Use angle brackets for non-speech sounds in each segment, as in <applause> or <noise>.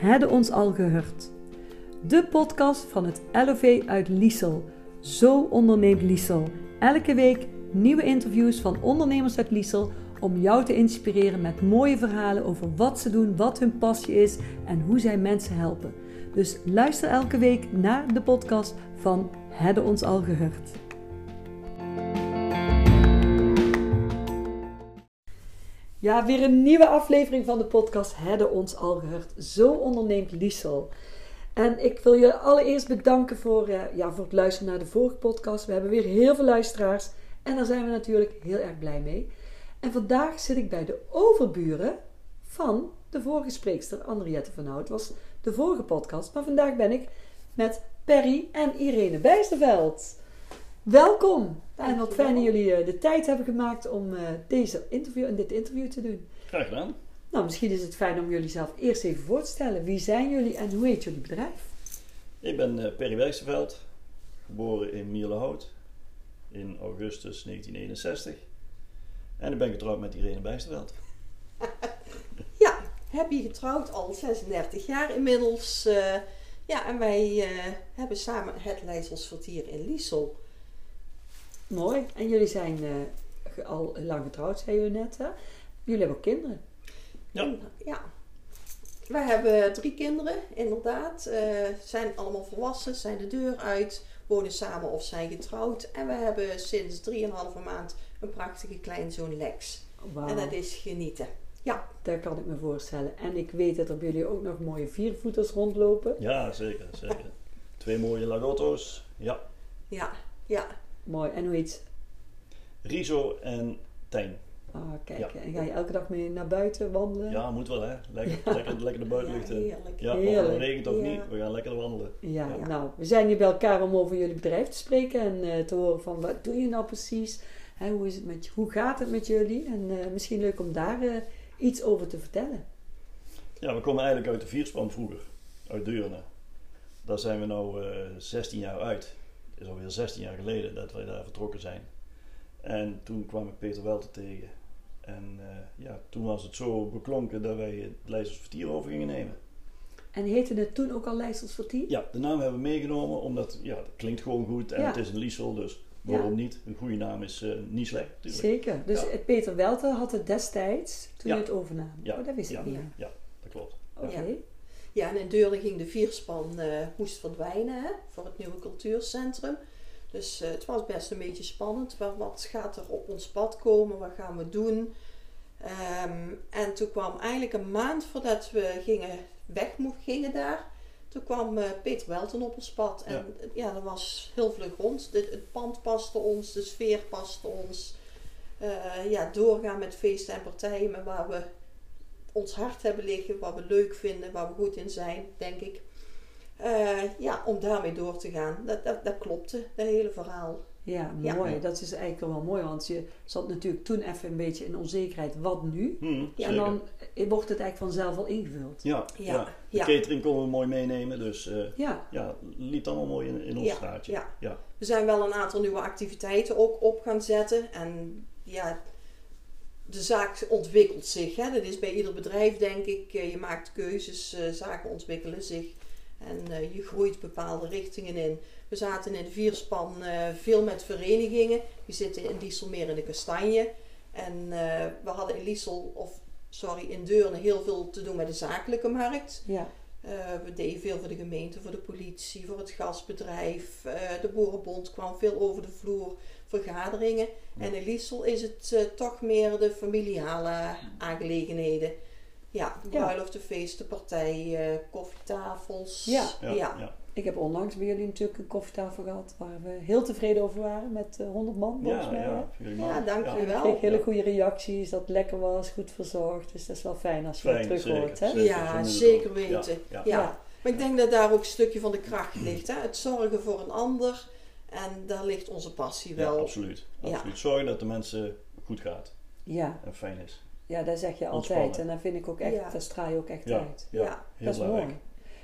Hadden ons al gehoord. De podcast van het LOV uit Liesel. Zo onderneemt Liesel. Elke week nieuwe interviews van ondernemers uit Liesel om jou te inspireren met mooie verhalen over wat ze doen, wat hun passie is en hoe zij mensen helpen. Dus luister elke week naar de podcast van Hadden ons al gehoord. Ja, weer een nieuwe aflevering van de podcast Hadden ons al gehoord. Zo onderneemt Liesel. En ik wil je allereerst bedanken voor, uh, ja, voor het luisteren naar de vorige podcast. We hebben weer heel veel luisteraars en daar zijn we natuurlijk heel erg blij mee. En vandaag zit ik bij de overburen van de vorige spreekster, Henriette van Hout. Het was de vorige podcast, maar vandaag ben ik met Perry en Irene Bijsterveld. Welkom! En wat fijn dat jullie uh, de tijd hebben gemaakt om uh, deze interview en dit interview te doen. Graag gedaan. Nou, misschien is het fijn om jullie zelf eerst even voor te stellen. Wie zijn jullie en hoe heet jullie bedrijf? Ik ben uh, Perry Wijsterveld, geboren in Mierlehout in augustus 1961. En ik ben getrouwd met Irene Bijsterveld. <laughs> ja, heb je getrouwd al 36 jaar inmiddels. Uh, ja, en wij uh, hebben samen het Leijselsvertier in Liesel. Mooi. En jullie zijn uh, al lang getrouwd, zei u net. Hè? Jullie hebben ook kinderen. Ja. En, ja. Wij hebben drie kinderen, inderdaad. zijn allemaal volwassen, zijn de deur uit, wonen samen of zijn getrouwd. En we hebben sinds 3,5 maand een prachtige kleinzoon Lex. Wow. En dat is genieten. Ja. Dat kan ik me voorstellen. En ik weet dat er bij jullie ook nog mooie viervoeters rondlopen. Ja, zeker. zeker. <laughs> Twee mooie lagotto's. Ja. Ja, ja. Mooi. En hoe heet Riso en Tijn. Ah, kijk. Ja. En ga je elke dag mee naar buiten wandelen? Ja, moet wel hè. Lekker, lekker, lekker de buitenlucht Ja, heerlijk. Ja, of het regent of niet, we gaan lekker wandelen. Ja, nou, we zijn hier bij elkaar om over jullie bedrijf te spreken en eh, te horen van wat doe je nou precies? Hè, hoe, is het met, hoe gaat het met jullie? En eh, misschien leuk om daar eh, iets over te vertellen. Ja, we komen eigenlijk uit de vierspan vroeger, uit Deurne. Daar zijn we nu eh 16 jaar uit. Het is alweer 16 jaar geleden dat wij daar vertrokken zijn. En toen kwam ik Peter Welter tegen. En eh, ja, toen was het zo beklonken dat wij het Leijzersvertier over gingen nemen. En heette het toen ook al Leijsels Vertier? Ja, de naam hebben we meegenomen omdat ja, het klinkt gewoon goed en Ja. het is een Liesel, dus waarom niet? Een goede naam is eh, niet slecht natuurlijk. Zeker. Dus Ja. Peter Welter had het destijds toen je het overnam. Ja. Oh, dat wist ik niet. Ja, dat klopt. Oké. Ja. Ja, en in Deurne ging de vierspan eh, moest verdwijnen hè, voor het nieuwe cultuurcentrum. Dus eh, het was best een beetje spannend. Wa- Wat gaat er op ons pad komen? Wat gaan we doen? Ehm, en toen kwam eigenlijk een maand voordat we gingen, weg gingen daar. Toen kwam eh, Peter Welten op ons pad. En Ja. ja, dat was heel vlug rond. De- het pand paste ons, de sfeer paste ons. Ja, doorgaan met feesten en partijen, maar waar we ons hart hebben liggen, wat we leuk vinden, waar we goed in zijn, denk ik. Eh, ja, om daarmee door te gaan. Dat, dat, dat klopte, dat hele verhaal. Ja, Ja. mooi. Dat is eigenlijk wel mooi, want je zat natuurlijk toen even een beetje in onzekerheid. Wat nu? Hm, Ja, En dan eh, wordt het eigenlijk vanzelf al ingevuld. Ja, Ja, ja. De ja. catering konden we mooi meenemen, dus eh, Ja, ja, liep allemaal mooi in, in ons Ja, straatje. ja. ja. We zijn wel een aantal nieuwe activiteiten ook op gaan zetten. En ja, de zaak ontwikkelt zich. Hè? Dat is bij ieder bedrijf, denk ik. Eh, Je maakt keuzes, eh, zaken ontwikkelen zich. En eh, je groeit bepaalde richtingen in. We zaten in de vierspan veel met verenigingen. Die zitten in Lieselmeer in de Kastanje. En we hadden in Liesel, of sorry, in Deurne heel veel te doen met de zakelijke markt. ja. We deden veel voor de gemeente, voor de politie, voor het gasbedrijf. De Boerenbond kwam veel over de vloer, vergaderingen. En in Liesel is het eh, toch meer de familiale aangelegenheden. Ja, Ja. bruiloften, feesten, partijen, koffietafels. Ja. Ja, ja. ja. Ik heb onlangs bij jullie natuurlijk een koffietafel gehad waar we heel tevreden over waren met eh, 100 man volgens Ja, mij. ja, dank Ja. je Ik wel. kreeg hele Ja. goede reacties, dat het lekker was, goed verzorgd. Dus dat is wel fijn als je dat Fijn, terug zeker, hoort. Hè? zeker. Ja, zeker weten. Ja, Ja. ja. Maar ik denk dat daar ook een stukje van de kracht ligt. Hè? Het zorgen voor een ander. En daar ligt onze passie Ja, wel. absoluut. Ja. absoluut. Zorgen dat de mensen goed gaat Ja, en fijn is. ja, dat zeg je altijd. En dat vind ik ook echt, Ja. dat straal je ook echt Ja, uit. ja, Ja, heel dat is belangrijk. mooi.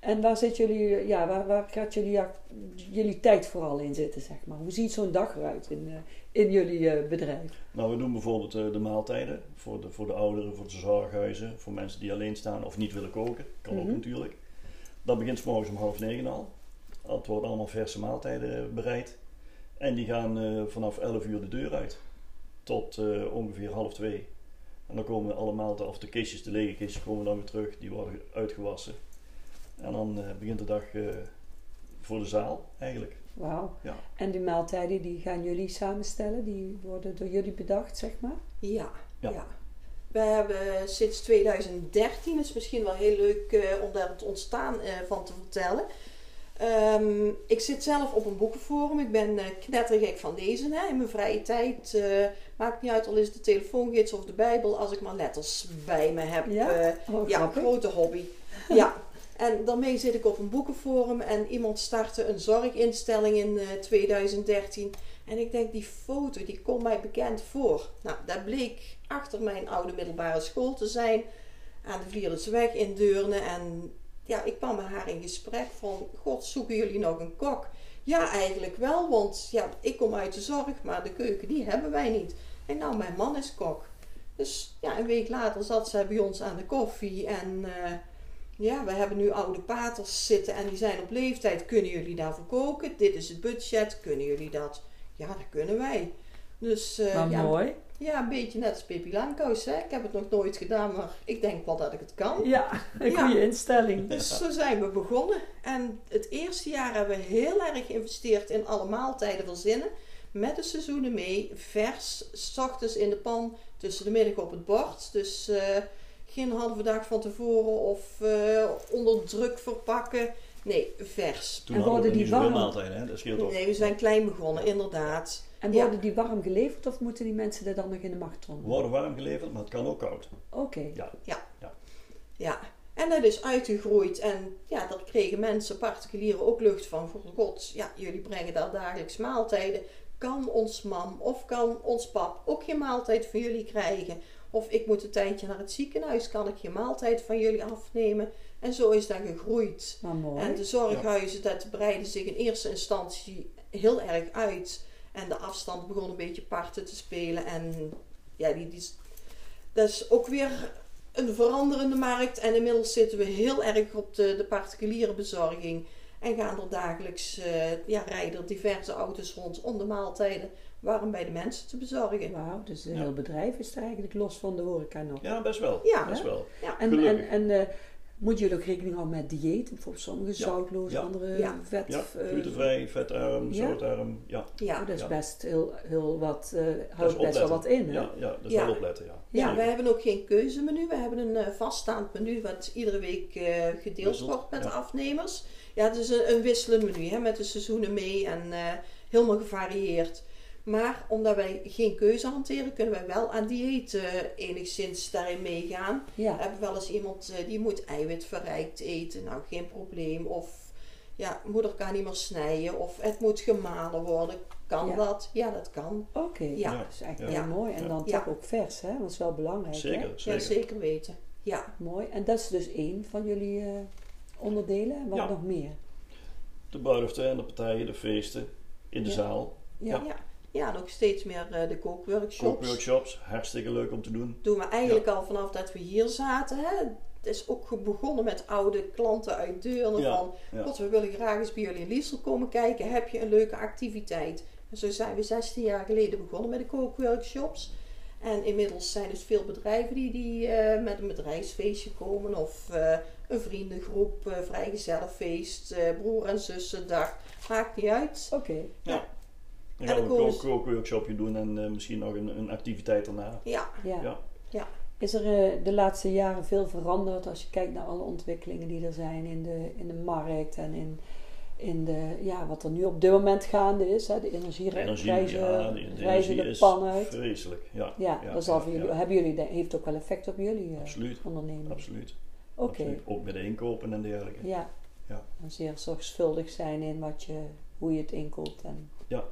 En waar zit jullie, ja, waar, waar gaat jullie, jullie tijd vooral in zitten, zeg maar? Hoe ziet zo'n dag eruit in, eh, in jullie eh, bedrijf? Nou, we doen bijvoorbeeld eh, de maaltijden voor de, voor de ouderen, voor de zorghuizen, voor mensen die alleen staan of niet willen koken. Kan ook Mhm. natuurlijk. Dat begint 's morgens om half negen al. Het worden allemaal verse maaltijden eh, bereid. En die gaan eh, vanaf 11 uur de deur uit. Tot eh, ongeveer half twee. En dan komen alle maaltijden, of de kistjes, de lege kistjes, komen dan weer terug. Die worden uitgewassen. En dan eh, begint de dag eh, voor de zaal eigenlijk. Wauw. Ja. En die maaltijden, die gaan jullie samenstellen? Die worden door jullie bedacht, zeg maar? Ja, Ja. ja. We hebben sinds 2013, is misschien wel heel leuk eh, om daar het ontstaan eh, van te vertellen. Ehm, ik zit zelf op een boekenforum. Ik ben eh, knettergek van lezen. Hè. In mijn vrije tijd eh, maakt niet uit, al is het de telefoongids of de Bijbel, als ik maar letters bij me heb. Ja? Oh, ja, grappig. grote hobby. Ja. En daarmee zit ik op een boekenforum en iemand startte een zorginstelling in eh, 2013. En ik denk, die foto, die komt mij bekend voor. Nou, dat bleek achter mijn oude middelbare school te zijn. Aan de Vlierensweg in Deurne. En ja, ik kwam met haar in gesprek van, god, zoeken jullie nog een kok? Ja, eigenlijk wel, want ja, ik kom uit de zorg, maar de keuken, die hebben wij niet. En nou, mijn man is kok. Dus ja, een week later zat zij bij ons aan de koffie en... eh, ja, we hebben nu oude paters zitten en die zijn op leeftijd. Kunnen jullie daarvoor koken? Dit is het budget. Kunnen jullie dat? Ja, dat kunnen wij. Dus eh, Maar ja, mooi. ja, een beetje net als Pippi Langkous. Hè? Ik heb het nog nooit gedaan, maar ik denk wel dat ik het kan. Ja, een Ja. goede instelling. Dus zo zijn we begonnen. En het eerste jaar hebben we heel erg geïnvesteerd in alle maaltijden verzinnen. Met de seizoenen mee. Vers, s ochtends in de pan, tussen de middag op het bord. Dus eh, geen halve dag van tevoren of eh, onder druk verpakken. Nee, vers. Toen En hadden we worden niet die zoveel warm? maaltijden, hè? dat scheelt ook. Nee, we zijn klein begonnen, inderdaad. En Ja. worden die warm geleverd of moeten die mensen er dan nog in de machtron? Worden warm geleverd, maar het kan ook koud. Oké. Ja. Ja, en dat is uitgegroeid. En ja, daar kregen mensen, particulieren, ook lucht van. Voor god, ja, jullie brengen daar dagelijks maaltijden. Kan ons mam of kan ons pap ook geen maaltijd van jullie krijgen? Of ik moet een tijdje naar het ziekenhuis, kan ik geen maaltijd van jullie afnemen? En zo is dat gegroeid. Maar mooi. En de zorghuizen, dat breidde zich in eerste instantie heel erg uit. En de afstand begon een beetje parten te spelen. En ja, die, die, dat is ook weer een veranderende markt. En inmiddels zitten we heel erg op de, de particuliere bezorging. En gaan er dagelijks, eh, ja, rijden er diverse auto's rond om de maaltijden warm bij de mensen te bezorgen. Wauw, dus een Ja. heel bedrijf is er eigenlijk los van de horeca nog. Ja, best wel. Ja. Best wel. En, en, Gelukkig. en eh, moet je ook rekening houden met dieet? Bijvoorbeeld sommige Ja. zoutloos, Ja. andere Ja. vet. Ja, eh, glutenvrij, vetarm, ja? zoutarm. Ja, Ja, oh, dat is Ja. best heel, heel wat, eh dat houdt is best wel wat in. Hè? Ja, ja, dat is Ja. wel opletten, ja. Ja, Ja. wij hebben ook geen keuzemenu. We hebben een eh, vaststaand menu wat iedere week eh, gedeeld Wisselt, wordt met de ja. afnemers. Ja, het is een, een wisselend menu hè, met de seizoenen mee en eh, helemaal gevarieerd. Maar omdat wij geen keuze hanteren, kunnen wij wel aan dieet eh, enigszins daarin meegaan. We Ja. hebben wel eens iemand eh, die moet eiwitverrijkt eten. Nou, geen probleem. Of ja, moeder kan niet meer snijden. Of het moet gemalen worden. Kan Ja. dat? Ja, dat kan. Oké, Ja. dat is Ja. heel mooi. En dan Ja. toch ook vers, hè? Dat is wel belangrijk. Hè? Zeker, Ja, zeker. zeker weten. Ja. Mooi. En dat is dus één van jullie eh, onderdelen. En wat Ja. nog meer? De bruiloften en de partijen, de feesten, in de Ja. zaal. Ja. Ja. Ja, nog steeds meer eh, de kookworkshops. Kookworkshops, hartstikke leuk om te doen. Doen we eigenlijk al vanaf dat we hier zaten. Hè? Het is ook begonnen met oude klanten uit Deurne. Ja, Van, ja. God, we willen graag eens bij jullie in Liesel komen kijken. Heb je een leuke activiteit? En zo zijn we 16 jaar geleden begonnen met de kookworkshops. En inmiddels zijn dus veel bedrijven die, die eh, met een bedrijfsfeestje komen. Of eh, een vriendengroep, uh, vrijgezellenfeest, eh, broer en zussendag. Maakt niet uit. Oké. Dan En gaan we een kookworkshopje doen en eh, misschien nog een, een activiteit daarna. Ja, Ja. Ja. Is er eh, de laatste jaren veel veranderd als je kijkt naar alle ontwikkelingen die er zijn in de, in de markt en in, in de, ja, wat er nu op dit moment gaande is? Hè? De energieprijzen energie, ja, de, de reizen energie de is pan uit. vreselijk. Ja, Ja, dat zal voor jullie, hebben jullie, dat heeft ook wel effect op jullie eh, Absoluut, onderneming. absoluut. Oké, absoluut. Ook met de inkopen en dergelijke. ja. Ja. En zeer zorgvuldig zijn in wat je, hoe je het inkoopt. En, ja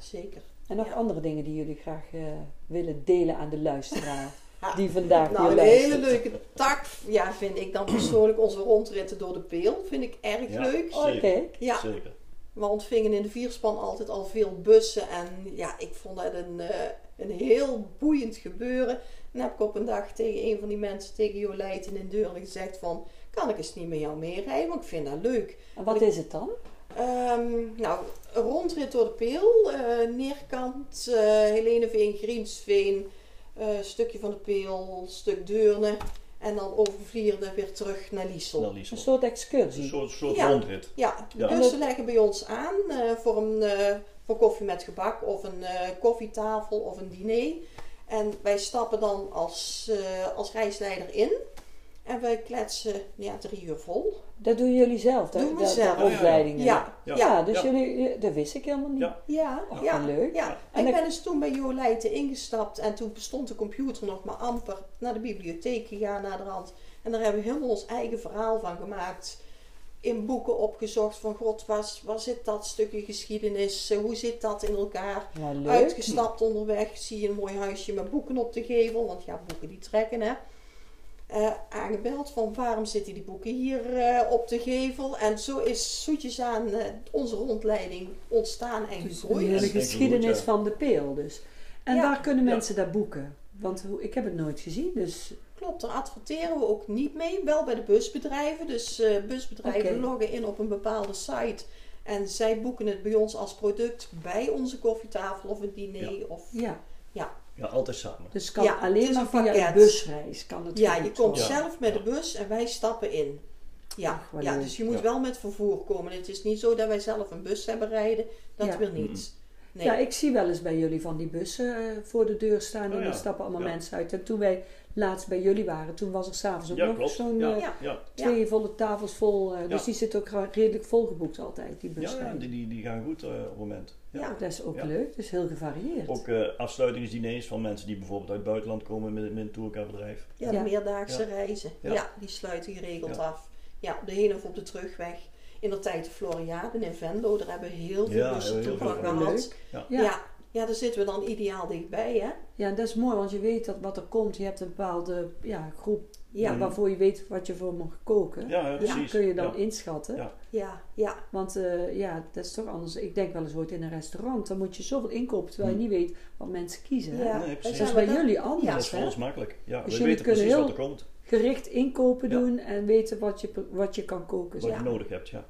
zeker. en nog Ja. andere dingen die jullie graag eh, willen delen aan de luisteraar. <laughs> die vandaag Nou, een hele leuke tak, ja, vind ik dan persoonlijk onze rondritten door de Peel. Vind ik erg Ja. leuk. Oké. Zeker. Ja, Zeker. we ontvingen in de vierspan altijd al veel bussen. En ja, ik vond dat een, eh, een heel boeiend gebeuren. En heb ik op een dag tegen een van die mensen, tegen Jolijten in Deurne, gezegd van... Kan ik eens niet met jou meerijden? Want ik vind dat leuk. En wat is het dan? Ehm, nou, een rondrit door de Peel. eh, neerkant, eh Heleneveen, Griensveen. eh, stukje van de Peel, stuk Deurne. En dan overvlieren weer terug naar Liesel. Naar Een soort Een excursie. soort, soort Ja. rondrit. Ja, de Ja. bussen leggen bij ons aan eh, voor, een, eh, voor koffie met gebak of een eh, koffietafel of een diner. En wij stappen dan als, eh, als reisleider in. En wij kletsen ja, drie uur vol. Dat doen jullie zelf, de, Doen we de, de zelf. rondleidingen. Ja, Ja. ja, Ja, dus Ja. jullie, dat wist ik helemaal niet. Ja. ja, Oh, ja. leuk. ja. En ik dan- ben dus toen bij Jo Leijten ingestapt en toen bestond de computer nog maar amper naar de bibliotheek gegaan naar de rand. En daar hebben we helemaal ons eigen verhaal van gemaakt. In boeken opgezocht van god, waar, waar zit dat stukje geschiedenis? Eh, Hoe zit dat in elkaar? Ja, leuk. Uitgestapt onderweg, zie je een mooi huisje met boeken op de gevel, want ja, boeken die trekken hè. Eh, aangebeld van waarom zitten die boeken hier eh, op de gevel. En zo is zoetjes aan eh, onze rondleiding ontstaan en Dus gegroeid. hele ik geschiedenis goed, ja. van de peel dus. En Ja. waar kunnen Ja. mensen dat boeken? Want hoe- ik heb het nooit gezien, dus Klopt, daar adverteren we ook niet mee. Wel bij de busbedrijven. Dus eh, busbedrijven loggen in op een bepaalde site. En zij boeken het bij ons als product bij onze koffietafel of een diner. Of, ja. Ja, altijd samen. Dus kan Ja, alleen maar een via pakket. een busreis. Kan het ja, je komt worden. Zelf met Ja. de bus en wij stappen in. Ja, Ach, ja dus je moet Ja. wel met vervoer komen. Het is niet zo dat wij zelf een bus hebben rijden. Dat Ja. wil niet. Nee. Ja, ik zie wel eens bij jullie van die bussen eh, voor de deur staan en Oh ja. dan stappen allemaal Ja. mensen uit. En toen wij laatst bij jullie waren, toen was er s'avonds ook Ja, nog zo'n Ja. eh, Ja. Ja. twee volle tafels vol. eh, Dus die zitten ook redelijk volgeboekt altijd, die Ja, bussen. ja, die, die, die gaan goed eh, op het moment. Ja. Ja. Dat is ook Ja. leuk, dus heel gevarieerd. Ook eh, afsluitingsdiners van mensen die bijvoorbeeld uit het buitenland komen met, met een tourcarbedrijf. Ja, de meerdaagse Ja. reizen. Ja. Ja. die sluiten geregeld Ja. af. Ja, op de heen of op de terugweg. In de tijd de Floriade in Venlo, daar hebben we heel veel Ja, bussen van. gehad. Ja. Ja. Ja. daar zitten we dan ideaal dichtbij, hè? Ja, dat is mooi, want je weet dat wat er komt. Je hebt een bepaalde ja, groep Ja, waarvoor je weet wat je voor mag koken. Ja, ja, Dat precies. kun je dan Ja. inschatten. Ja. ja, ja. Want eh, ja, dat is toch anders. Ik denk wel eens ooit in een restaurant. Dan moet je zoveel inkopen terwijl je Hmm. niet weet wat mensen kiezen. ja. Nee, precies. Dat is zijn bij jullie Ja. Dat anders. is voor ons makkelijk. Ja, Dus we weten kunnen precies wat er komt. Gericht inkopen Ja. doen en weten wat je, wat je kan koken. Wat Ja. je nodig hebt, ja.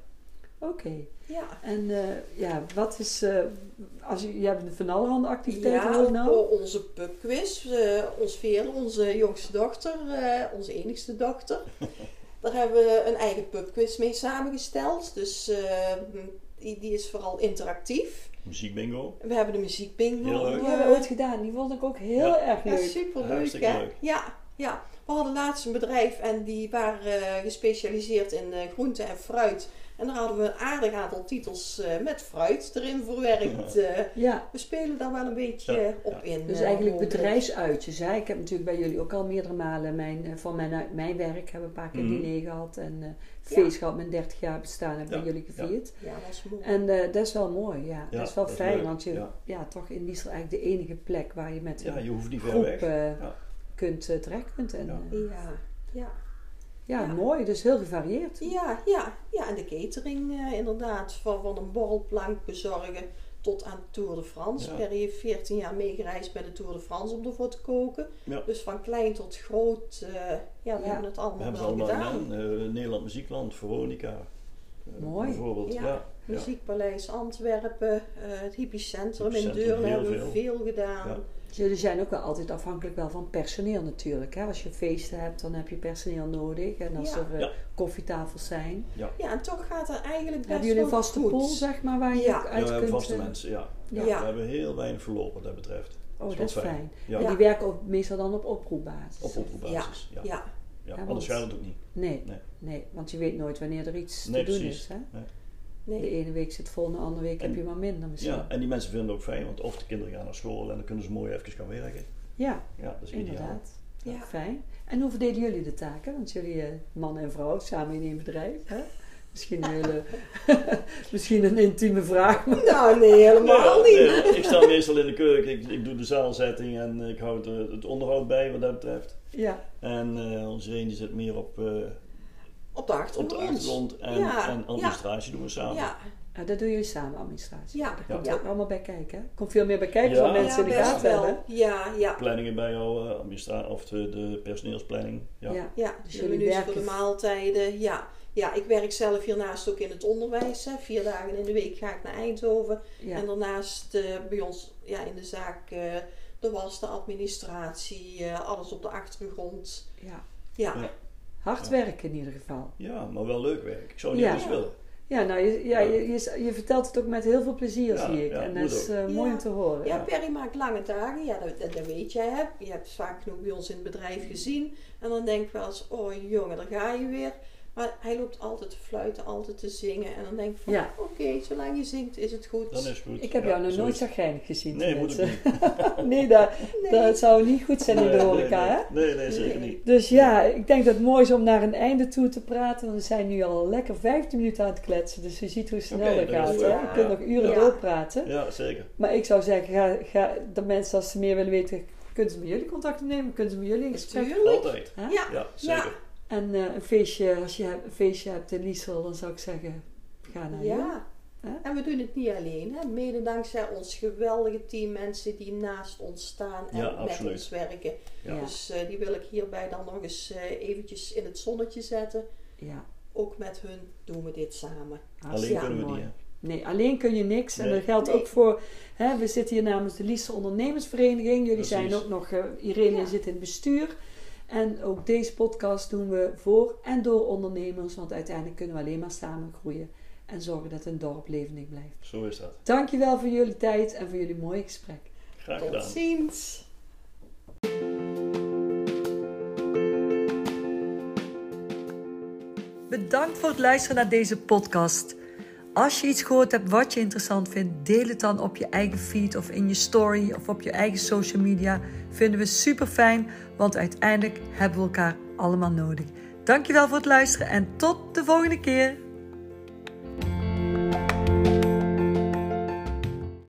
Oké. Ja. En eh, ja, wat is... eh, als je, je hebt van allerhande activiteiten Ja, nou. voor onze pubquiz. eh ons Veerle, onze jongste dochter, eh, onze enigste dochter. <laughs> Daar hebben we een eigen pubquiz mee samengesteld. Dus eh, die, die is vooral interactief. Muziekbingo. We hebben de muziekbingo. Heel leuk. Die hebben we ooit gedaan. Die vond ik ook heel Ja. erg Ja, leuk. superleuk Hartstikke hè? leuk. Ja, ja. We hadden laatst een bedrijf en die waren eh, gespecialiseerd in eh groente en fruit. En daar hadden we een aardig aantal titels eh, met fruit erin verwerkt. eh. Ja, we spelen daar wel een beetje Ja, op ja. in. dus eh, eigenlijk bedrijfsuitjes. Hè? Ik heb natuurlijk bij jullie ook al meerdere malen mijn, eh, van mijn, mijn werk hebben een paar keer een Mhm. diner gehad. En eh feest gehad met 30 jaar bestaan heb bij jullie gevierd. Ja, dat is mooi. En eh, dat is wel mooi, ja. Ja, dat is wel dat fijn, want je, ja. Ja. toch in Liesel eigenlijk de enige plek waar je met Ja, een je hoeft niet ver groep weg. eh, Ja. kunt, eh, terecht kunt. En, Ja. eh, ja, ja. mooi, dus heel gevarieerd. Ja, ja, ja, en de catering eh, inderdaad. Van, van een borrelplank bezorgen tot aan Tour de France. Ja. Perry heeft 14 jaar meegereisd bij de Tour de France om ervoor te koken. Ja. Dus van klein tot groot, eh, ja, we Ja. hebben het We allemaal hebben wel ze allemaal gedaan. gedaan. Eh, Nederland Muziekland, Veronica. eh, Mooi. Bijvoorbeeld, Ja. Muziekpaleis Antwerpen, eh, het Hypicentrum in Deurne heel hebben we veel. veel gedaan. Ja. Dus Jullie zijn ook wel altijd afhankelijk wel van personeel natuurlijk. Hè? Als je feesten hebt, dan heb je personeel nodig. En als Ja. er eh, Ja. koffietafels zijn. Ja, en toch gaat het eigenlijk best Hebben jullie een vaste goed. pool, zeg maar, waar je Ja. ook Ja, uit we hebben kunt... vaste eh, mensen, ja. Ja. Ja. We hebben heel weinig verloop wat dat betreft. Oh, dat is fijn. fijn. Ja, En die werken ook meestal dan op oproepbasis. op oproepbasis. Ja. Ja. Ja, Ja, Anders gaat het ook niet. Nee, Nee. nee, want je weet nooit wanneer er iets Nee, te doen precies. is. Hè? Nee. De ene week zit vol, de andere week En- heb je maar minder misschien. Ja, en die mensen vinden het ook fijn, want of de kinderen gaan naar school en dan kunnen ze mooi even gaan werken. Ja, Ja, dat is ideaal. inderdaad. Ja. Fijn. En hoe verdelen jullie de taken? Want jullie eh, man en vrouw samen in één bedrijf. Hè? Misschien een, hele, <laughs> misschien een intieme vraag. maar- Nou, nee, helemaal Nee, niet. nee, ik sta meestal in de keuken, ik, ik doe de zaalzetting en ik houd het onderhoud bij wat dat betreft. Ja, En eh onze een die zit meer op, eh, Op de op achtergrond. de achtergrond en, Ja, en administratie doen we samen. Ja, dat doen jullie samen, administratie. Ja, Daar komt ja. ook allemaal bij kijken. hè? Er komt veel meer bij kijken Ja. dan mensen in de gaten hebben. Ja, ja. Planningen bijhouden, administratie of de, de personeelsplanning. Ja. Ja. Ja, Dus de jullie werken- voor de maaltijden. Ja. ja, ik werk zelf hiernaast ook in het onderwijs. Hè. Vier dagen in de week ga ik naar Eindhoven. Ja. En daarnaast eh, bij ons ja, in de zaak eh, de was, de administratie, eh, alles op de achtergrond. ja. Ja, Ja. Hard Ja. werken in ieder geval. Ja, maar wel leuk werk. Ik zou niet Ja. anders willen. Ja, nou, je, ja, je, je, je vertelt het ook met heel veel plezier, Ja, zie ik. ja, en dat is eh, mooi Ja. om te horen. ja Perry maakt lange dagen. Ja, dat, dat, weet jij. Hè. Je hebt vaak genoeg bij ons in het bedrijf gezien. En dan denk ik wel eens, oh jongen, daar ga je weer. Maar hij loopt altijd te fluiten, altijd te zingen. En dan denk ik van, Ja. oké, zolang je zingt is het goed. Dan is het goed. Ik heb Ja, jou nog nooit zagrijnig gezien. Nee, moet ik niet. <laughs> nee, dat, Nee. dat zou niet goed zijn in de horeca, nee, hè? nee. Nee, zeker niet. Dus ja, ik denk dat het mooi is om naar een einde toe te praten. Want we zijn nu al lekker 15 minuten aan het kletsen. Dus je ziet hoe snel Oké, dat gaat. goed. Hè? Ja. Je kunt nog uren Ja. doorpraten. Ja, zeker. Maar ik zou zeggen, ga, ga, de mensen als ze meer willen weten, kunnen ze met jullie contact opnemen? Kunnen ze met jullie in gesprek? Natuurlijk. Altijd. Ja, zeker. En eh, een feestje, als je een feestje hebt in Liesel, dan zou ik zeggen, ga naar. Ja. Hè? En we doen het niet alleen. Hè. Mede dankzij ons geweldige team mensen die naast ons staan en Ja, met absoluut. ons werken. Ja. Dus eh, die wil ik hierbij dan nog eens eh, eventjes in het zonnetje zetten. Ja, Ook met hun doen we dit samen. Alleen hartstikke kunnen we mooi. niet. hè. Nee, alleen kun je niks. En dat geldt Nee. ook voor, hè, we zitten hier namens de Liesel Ondernemersvereniging. Jullie Precies. zijn ook nog, eh Irene Ja. zit in het bestuur. En ook deze podcast doen we voor en door ondernemers. Want uiteindelijk kunnen we alleen maar samen groeien. En zorgen dat een dorp levendig blijft. Zo is dat. Dankjewel voor jullie tijd en voor jullie mooie gesprek. Graag Tot gedaan. ziens. Bedankt voor het luisteren naar deze podcast. Als je iets gehoord hebt wat je interessant vindt, deel het dan op je eigen feed of in je story of op je eigen social media. Vinden we super fijn, want uiteindelijk hebben we elkaar allemaal nodig. Dankjewel voor het luisteren en tot de volgende keer.